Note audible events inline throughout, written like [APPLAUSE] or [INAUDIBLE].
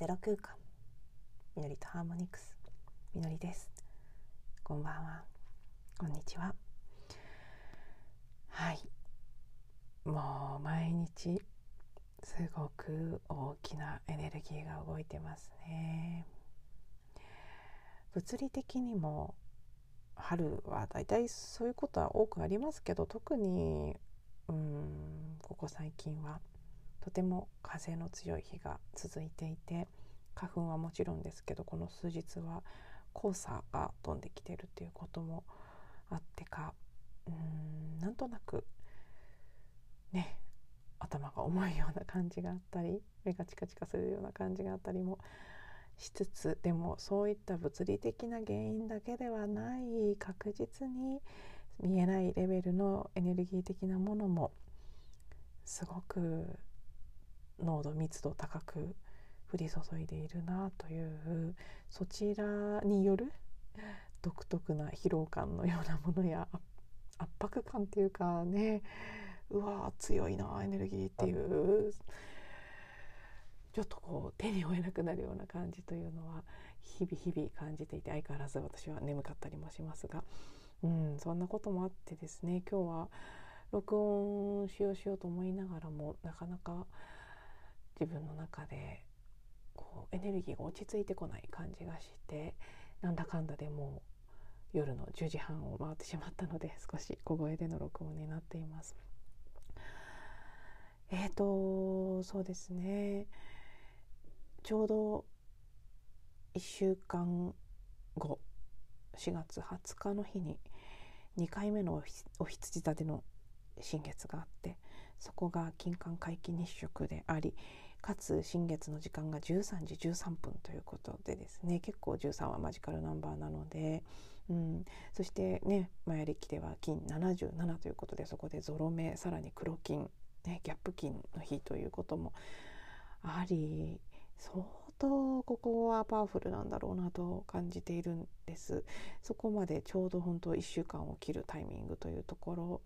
ゼロ空間。みのりとハーモニクス。みのりです。こんばんは。こんにちは。はい。もう毎日すごく大きなエネルギーが動いてますね。物理的にも春はだいたいそういうことは多くありますけど特にうんここ最近はとても風の強い日が続いていて花粉はもちろんですけどこの数日は黄砂が飛んできてるっていうこともあってかうーんなんとなくね頭が重いような感じがあったり目がチカチカするような感じがあったりもしつつでもそういった物理的な原因だけではない確実に見えないレベルのエネルギー的なものもすごく濃度密度高く降り注いでいるなというそちらによる独特な疲労感のようなものや圧迫感っていうかねうわ強いなエネルギーっていうちょっとこう手に負えなくなるような感じというのは日々日々感じていて相変わらず私は眠かったりもしますが、うん、そんなこともあってですね今日は録音しようしようと思いながらもなかなか自分の中でこうエネルギーが落ち着いてこない感じがしてなんだかんだでもう夜の10時半を回ってしまったので少し小声での録音になっています。えーとそうですねちょうど1週間後4月20日の日に2回目のお羊座での新月があってそこが金環皆既日食でありかつ新月の時間が13時13分ということでですね結構13はマジカルナンバーなので、うん、そしてねマヤ暦では金77ということでそこでゾロ目さらに黒金、ね、ギャップ金の日ということもあり相当ここはパワフルなんだろうなと感じているんです。そこまでちょうど本当1週間を切るタイミングというところ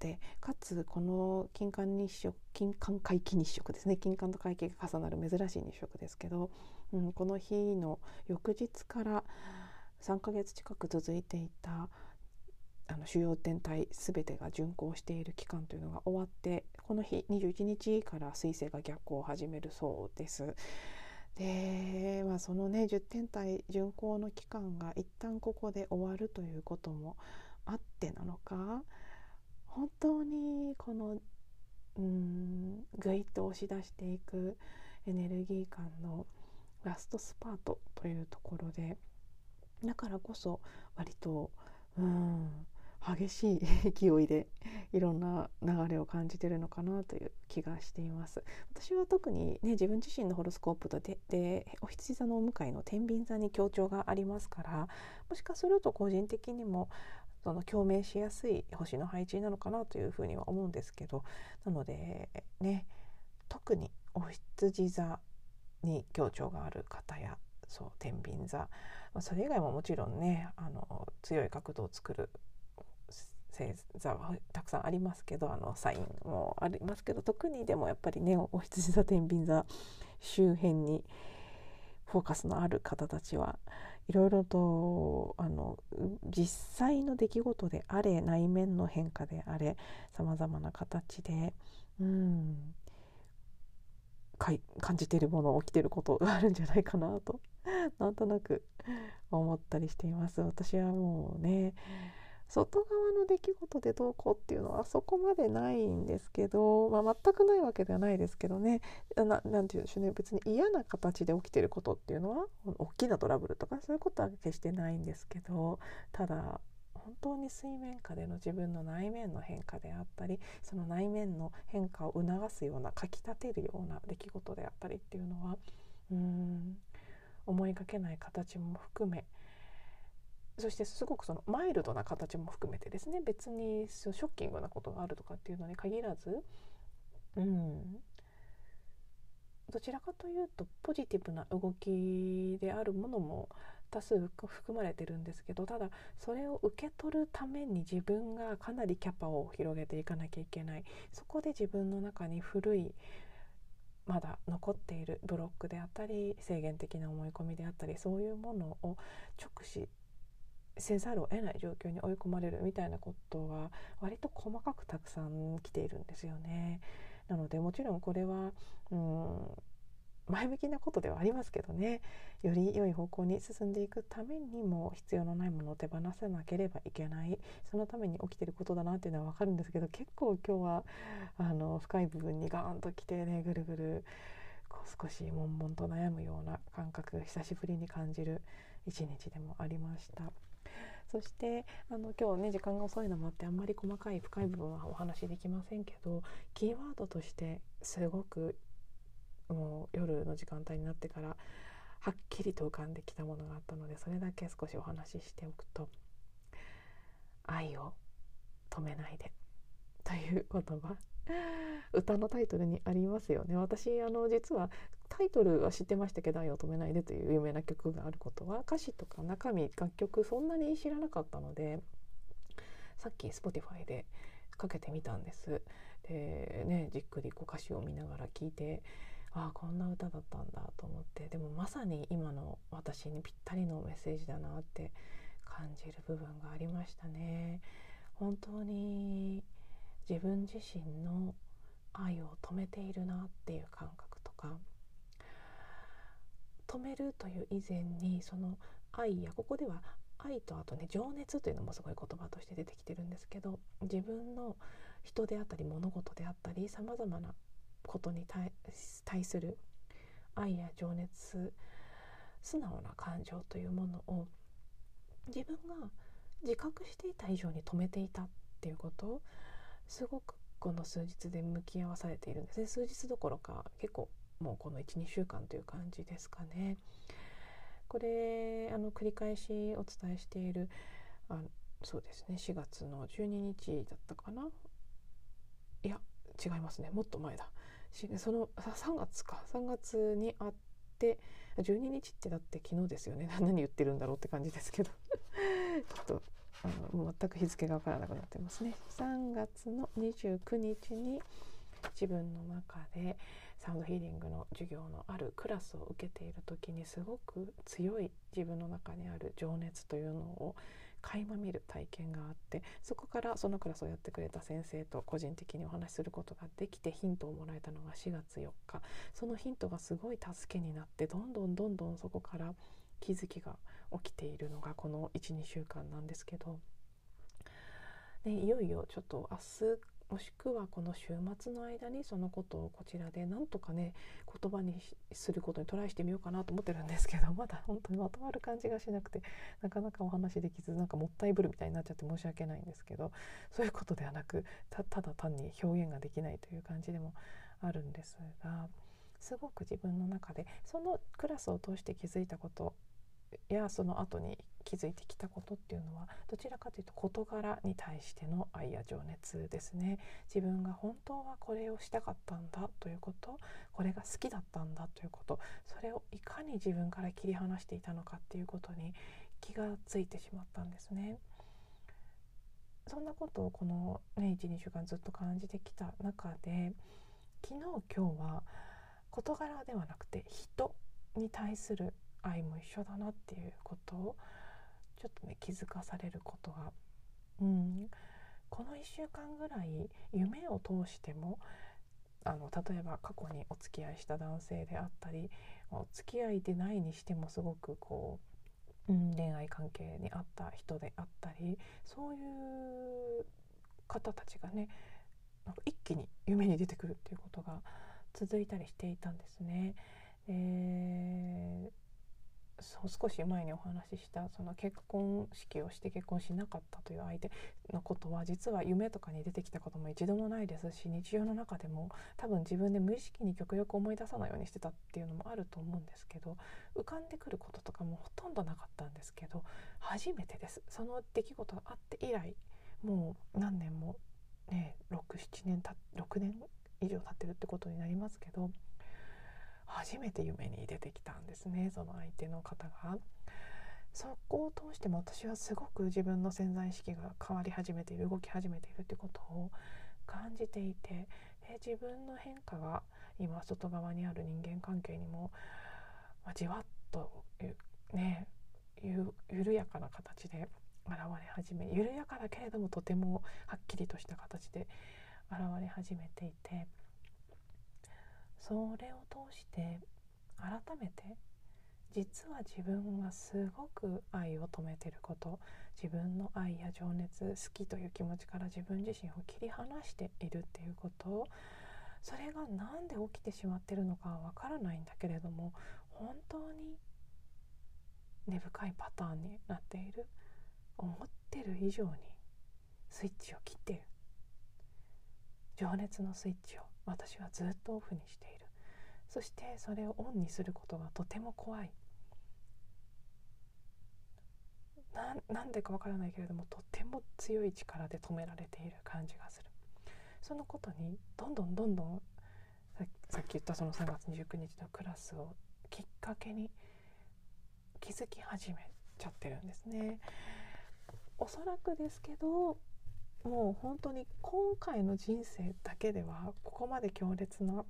でかつこの金環日食金環皆既日食ですね金環と皆既が重なる珍しい日食ですけど、うん、この日の翌日から3ヶ月近く続いていたあの主要天体全てが巡行している期間というのが終わってこの日21日から彗星が逆行を始めるそうです。で、まあ、そのね10天体巡行の期間が一旦ここで終わるということもあってなのか本当にこのうんぐいっと押し出していくエネルギー感のラストスパートというところでだからこそ割とうん激しい勢いでいろんな流れを感じてるのかなという気がしています。私は特にね自分自身のホロスコープとででお羊座のお向かいの天秤座に強調がありますからもしかすると個人的にもその共鳴しやすい星の配置なのかなというふうには思うんですけどなのでね特にお羊座に強調がある方やそう天秤座、まあ、それ以外ももちろんねあの強い角度を作る星座はたくさんありますけどあのサインもありますけど特にでもやっぱりねお羊座天秤座周辺にフォーカスのある方たちはいろいろとあの実際の出来事であれ内面の変化であれさまざまな形で、うん、感じているもの起きてることがあるんじゃないかなとなんとなく思ったりしています。私はもうね外側の出来事でどうこうっていうのはそこまでないんですけど、まあ、全くないわけではないですけどね。ななんて言うんでしょうね。別に嫌な形で起きてることっていうのは大きなトラブルとかそういうことは決してないんですけどただ本当に水面下での自分の内面の変化であったりその内面の変化を促すようなかきたてるような出来事であったりっていうのはうん思いがけない形も含めそしてすごくそのマイルドな形も含めてですね別にショッキングなことがあるとかっていうのに限らず、うん、どちらかというとポジティブな動きであるものも多数含まれてるんですけどただそれを受け取るために自分がかなりキャパを広げていかなきゃいけない。そこで自分の中に古いまだ残っているブロックであったり制限的な思い込みであったりそういうものを直視せざるを得ない状況に追い込まれるみたいなことが割と細かくたくさん来ているんですよね。なのでもちろんこれはうん前向きなことではありますけどねより良い方向に進んでいくためにも必要のないものを手放さなければいけないそのために起きてることだなっていうのは分かるんですけど結構今日はあの深い部分にガーンときてねぐるぐるこう少し悶々と悩むような感覚久しぶりに感じる一日でもありました。そしてあの今日ね時間が遅いのもあってあんまり細かい深い部分はお話しできませんけどキーワードとしてすごくもう夜の時間帯になってからはっきりと浮かんできたものがあったのでそれだけ少しお話ししておくと「愛を止めないで」という言葉歌のタイトルにありますよね。私あの実はタイトルは知ってましたけど「愛を止めないで」という有名な曲があることは歌詞とか中身楽曲そんなに知らなかったのでさっき Spotify でかけてみたんです。でねじっくりこう歌詞を見ながら聴いてああこんな歌だったんだと思ってでもまさに今の私にぴったりのメッセージだなって感じる部分がありましたね。本当に自分自身の愛を止めているなっていう感覚とか止めるという以前にその愛やここでは愛とあとね情熱というのもすごい言葉として出てきてるんですけど自分の人であったり物事であったりさまざまなことに対する愛や情熱素直な感情というものを自分が自覚していた以上に止めていたっていうことをすごくこの数日で向き合わされているんですね。数日どころか結構もうこの12週間という感じですかね。これあの繰り返しお伝えしているあそうですね。4月の12日だったかな。いや違いますね。もっと前だ。その3月か。3月にあって12日ってだって昨日ですよね。[LAUGHS] 何言ってるんだろうって感じですけど。[LAUGHS] ちょっとあの全く日付が分からなくなってますね。3月の29日に自分の中でサウンドヒーリングの授業のあるクラスを受けている時にすごく強い自分の中にある情熱というのを垣間見る体験があってそこからそのクラスをやってくれた先生と個人的にお話しすることができてヒントをもらえたのが4月4日。そのヒントがすごい助けになってどんどんどんどんそこから気づきが起きているのがこの12週間なんですけど、ね、いよいよちょっと明日もしくはこの週末の間にそのことをこちらでなんとかね言葉にすることにトライしてみようかなと思ってるんですけど [LAUGHS] まだ本当にまとまる感じがしなくてなかなかお話できずなんかもったいぶるみたいになっちゃって申し訳ないんですけどそういうことではなくただ単に表現ができないという感じでもあるんですがすごく自分の中でそのクラスを通して気づいたことやその後に気づいてきたことっていうのはどちらかというと事柄に対しての愛や情熱ですね自分が本当はこれをしたかったんだということこれが好きだったんだということそれをいかに自分から切り離していたのかっていうことに気がついてしまったんですね。そんなことをこの、ね、12週間ずっと感じてきた中で昨日今日は事柄ではなくて人に対する愛も一緒だなっていうことをちょっとね気づかされることが、うん、この1週間ぐらい夢を通してもあの例えば過去にお付き合いした男性であったりお付き合いでないにしてもすごくこう、うん、恋愛関係にあった人であったりそういう方たちがねなんか一気に夢に出てくるっていうことが続いたりしていたんですね。えー少し前にお話ししたその結婚式をして結婚しなかったという相手のことは実は夢とかに出てきたことも一度もないですし日常の中でも多分自分で無意識に極力思い出さないようにしてたっていうのもあると思うんですけど浮かんでくることとかもほとんどなかったんですけど初めてです。その出来事があって以来もう何年もね67年た6年以上経ってるってことになりますけど初めて夢に出てきたんですねその相手の方が。そこを通しても私はすごく自分の潜在意識が変わり始めている動き始めているってことを感じていてえ自分の変化が今外側にある人間関係にも、まあ、じわっとねゆ緩やかな形で現れ始め緩やかだけれどもとてもはっきりとした形で現れ始めていてそれを通して改めて実は自分がすごく愛を止めてること自分の愛や情熱好きという気持ちから自分自身を切り離しているっていうことそれが何で起きてしまってるのかわからないんだけれども本当に根深いパターンになっている思ってる以上にスイッチを切っている。情熱のスイッチを私はずっとオフにしている。そしてそれをオンにすることがとても怖い。なんでかわからないけれどもとても強い力で止められている感じがする。そのことにどんどんどんどんさっき言ったその3月29日のクラスをきっかけに気づき始めちゃってるんですね。おそらくですけどもう本当に今回の人生だけではここまで強烈な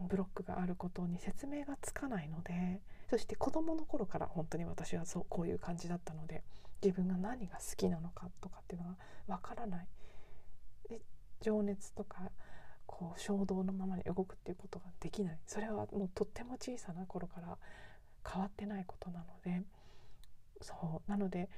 ブロックがあることに説明がつかないのでそして子どもの頃から本当に私はそうこういう感じだったので自分が何が好きなのかとかっていうのがわからない。情熱とかこう衝動のままに動くっていうことができない。それはもうとっても小さな頃から変わってないことなので。そう。なので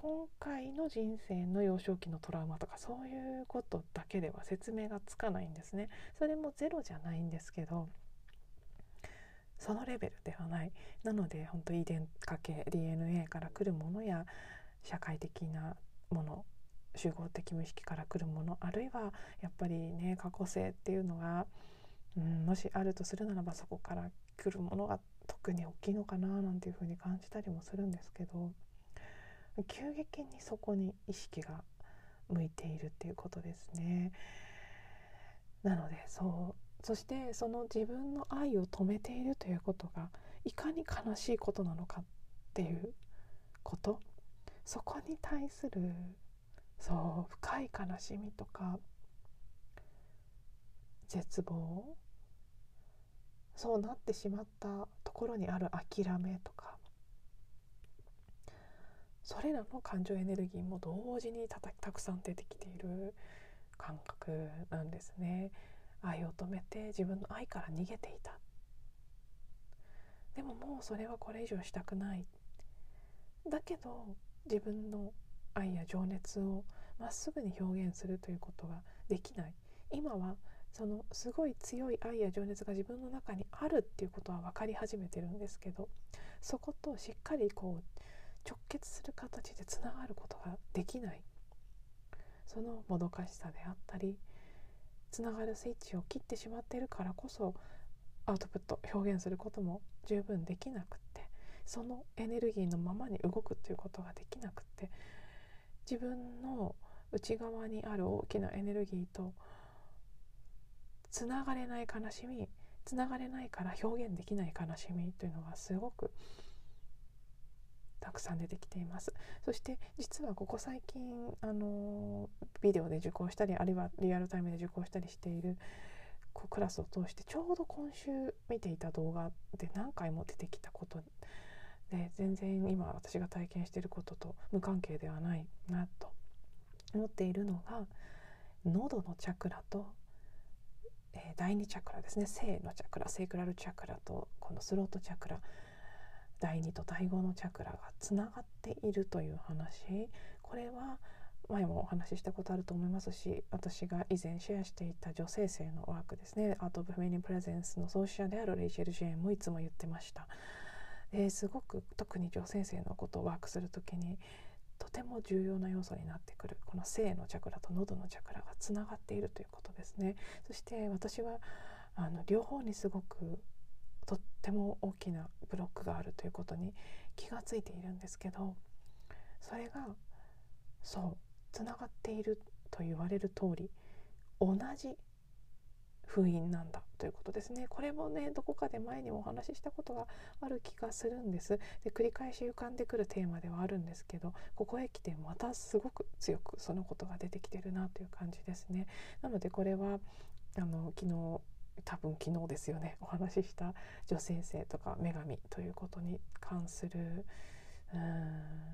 今回の人生の幼少期のトラウマとかそういうことだけでは説明がつかないんですね。それもゼロじゃないんですけどそのレベルではないなので本当遺伝家系 DNA から来るものや社会的なもの集合的無意識から来るものあるいはやっぱりね過去性っていうのが、うん、もしあるとするならばそこから来るものが特に大きいのかななんていうふうに感じたりもするんですけど急激にそこに意識が向いているっていうことですね。なのでそうそしてその自分の愛を止めているということがいかに悲しいことなのかっていうことそこに対するそう深い悲しみとか絶望そうなってしまったところにある諦めとかそれらの感情エネルギーも同時にたくさん出てきている感覚なんですね。愛を止めて自分の愛から逃げていた。でももうそれはこれ以上したくない。だけど自分の愛や情熱をまっすぐに表現するということができない。今はそのすごい強い愛や情熱が自分の中にあるっていうことは分かり始めてるんですけどそことしっかりこう直結する形でつながることができない。そのもどかしさであったりつながるスイッチを切ってしまっているからこそアウトプット表現することも十分できなくってそのエネルギーのままに動くっていうことができなくって自分の内側にある大きなエネルギーとつながれない悲しみつながれないから表現できない悲しみというのがすごくたくさん出てきています。そして実はここ最近あのビデオで受講したりあるいはリアルタイムで受講したりしているこうクラスを通してちょうど今週見ていた動画で何回も出てきたことで全然今私が体験していることと無関係ではないなと思っているのが喉のチャクラと、えー、第2チャクラですね。性のチャクラセイクラルチャクラとこのスロートチャクラ第2と第5のチャクラがつながっているという話。これは前もお話ししたことあると思いますし私が以前シェアしていた女性性のワークですね。アート・オブ・フェミニン・プレゼンスの創始者であるレイチェル・ジェーンもいつも言ってました。ですごく特に女性性のことをワークする時にとても重要な要素になってくるこの性のチャクラと喉のチャクラがつながっているということですね。そして私はあの両方にすごくとっても大きなブロックがあるということに気がついているんですけどそれがそうつながっていると言われる通り同じ封印なんだということですね。これもねどこかで前にもお話ししたことがある気がするんです。で繰り返し浮かんでくるテーマではあるんですけどここへ来てまたすごく強くそのことが出てきてるなという感じですね。なのでこれはあの昨日多分昨日ですよね。お話しした女性性とか女神ということに関するうん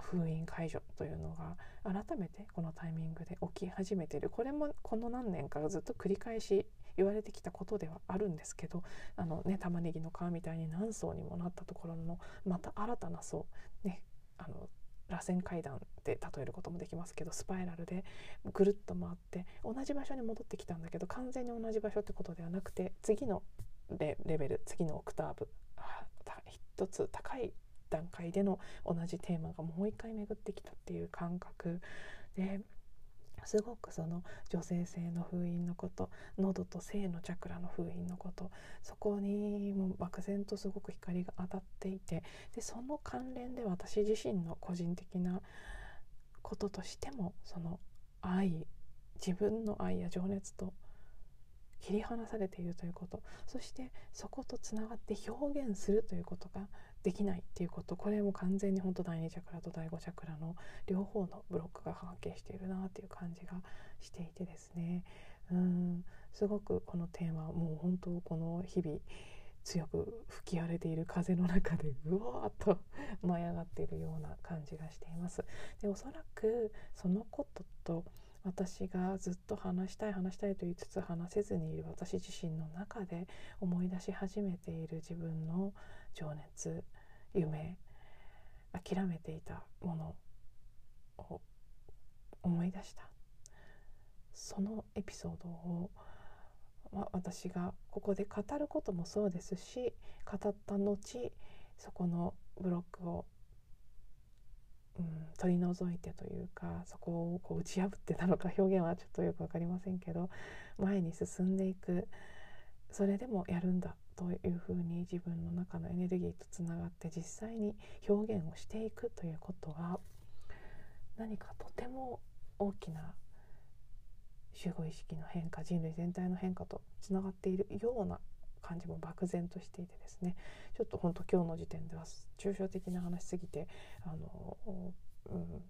封印解除というのが改めてこのタイミングで起き始めている。これもこの何年かずっと繰り返し言われてきたことではあるんですけどあの、ね、玉ねぎの皮みたいに何層にもなったところのまた新たな層、ね、あの螺旋階段で例えることもできますけどスパイラルでぐるっと回って同じ場所に戻ってきたんだけど完全に同じ場所ってことではなくて次のレベル次のオクターブ一つ高い段階での同じテーマがもう一回巡ってきたっていう感覚ですごくその女性性の封印のこと喉と性のチャクラの封印のことそこにも漠然とすごく光が当たっていてでその関連で私自身の個人的なこととしてもその愛自分の愛や情熱と切り離されているということ。そしてそことつながって表現するということができないっていうこと。これも完全に本当第2チャクラと第5チャクラの両方のブロックが関係しているなっていう感じがしていてですね。うん。すごくこのテーマもう本当この日々強く吹き荒れている風の中でうわーっと舞い上がっているような感じがしています。でおそらくそのことと私がずっと話したい話したいと言いつつ話せずにいる私自身の中で思い出し始めている自分の情熱夢諦めていたものを思い出した。そのエピソードを、ま私がここで語ることもそうですし語った後そこのブロックを、うん、取り除いてというかそこをこう打ち破ってたのか表現はちょっとよく分かりませんけど前に進んでいくそれでもやるんだというふうに自分の中のエネルギーとつながって実際に表現をしていくということが何かとても大きな集合意識の変化人類全体の変化とつながっているような感じも漠然としていてですね。ちょっと本当今日の時点では抽象的な話すぎてあの、うん、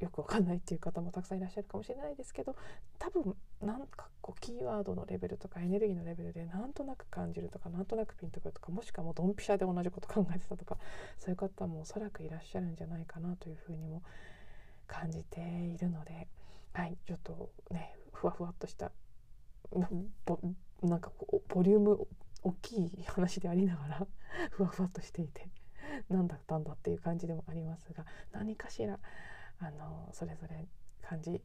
よくわかんないっていう方もたくさんいらっしゃるかもしれないですけど多分なんかこうキーワードのレベルとかエネルギーのレベルでなんとなく感じるとかなんとなくピンとくるとかもしくはもうドンピシャで同じこと考えてたとかそういう方もおそらくいらっしゃるんじゃないかなというふうにも感じているのではいちょっとねふわふわっとしたなんかこうボリューム大きい話でありながら [LAUGHS] ふわふわとしていて何だったんだっていう感じでもありますが何かしらあのそれぞれ感じ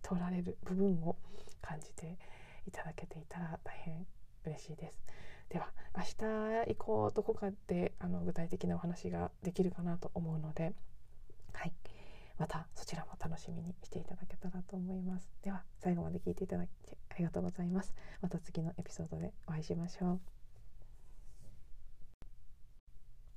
取られる部分を感じていただけていたら大変嬉しいです。では明日以降どこかであの具体的なお話ができるかなと思うので、またそちらも楽しみにしていただけたらと思います。では最後まで聞いていただきありがとうございます。また次のエピソードでお会いしましょう。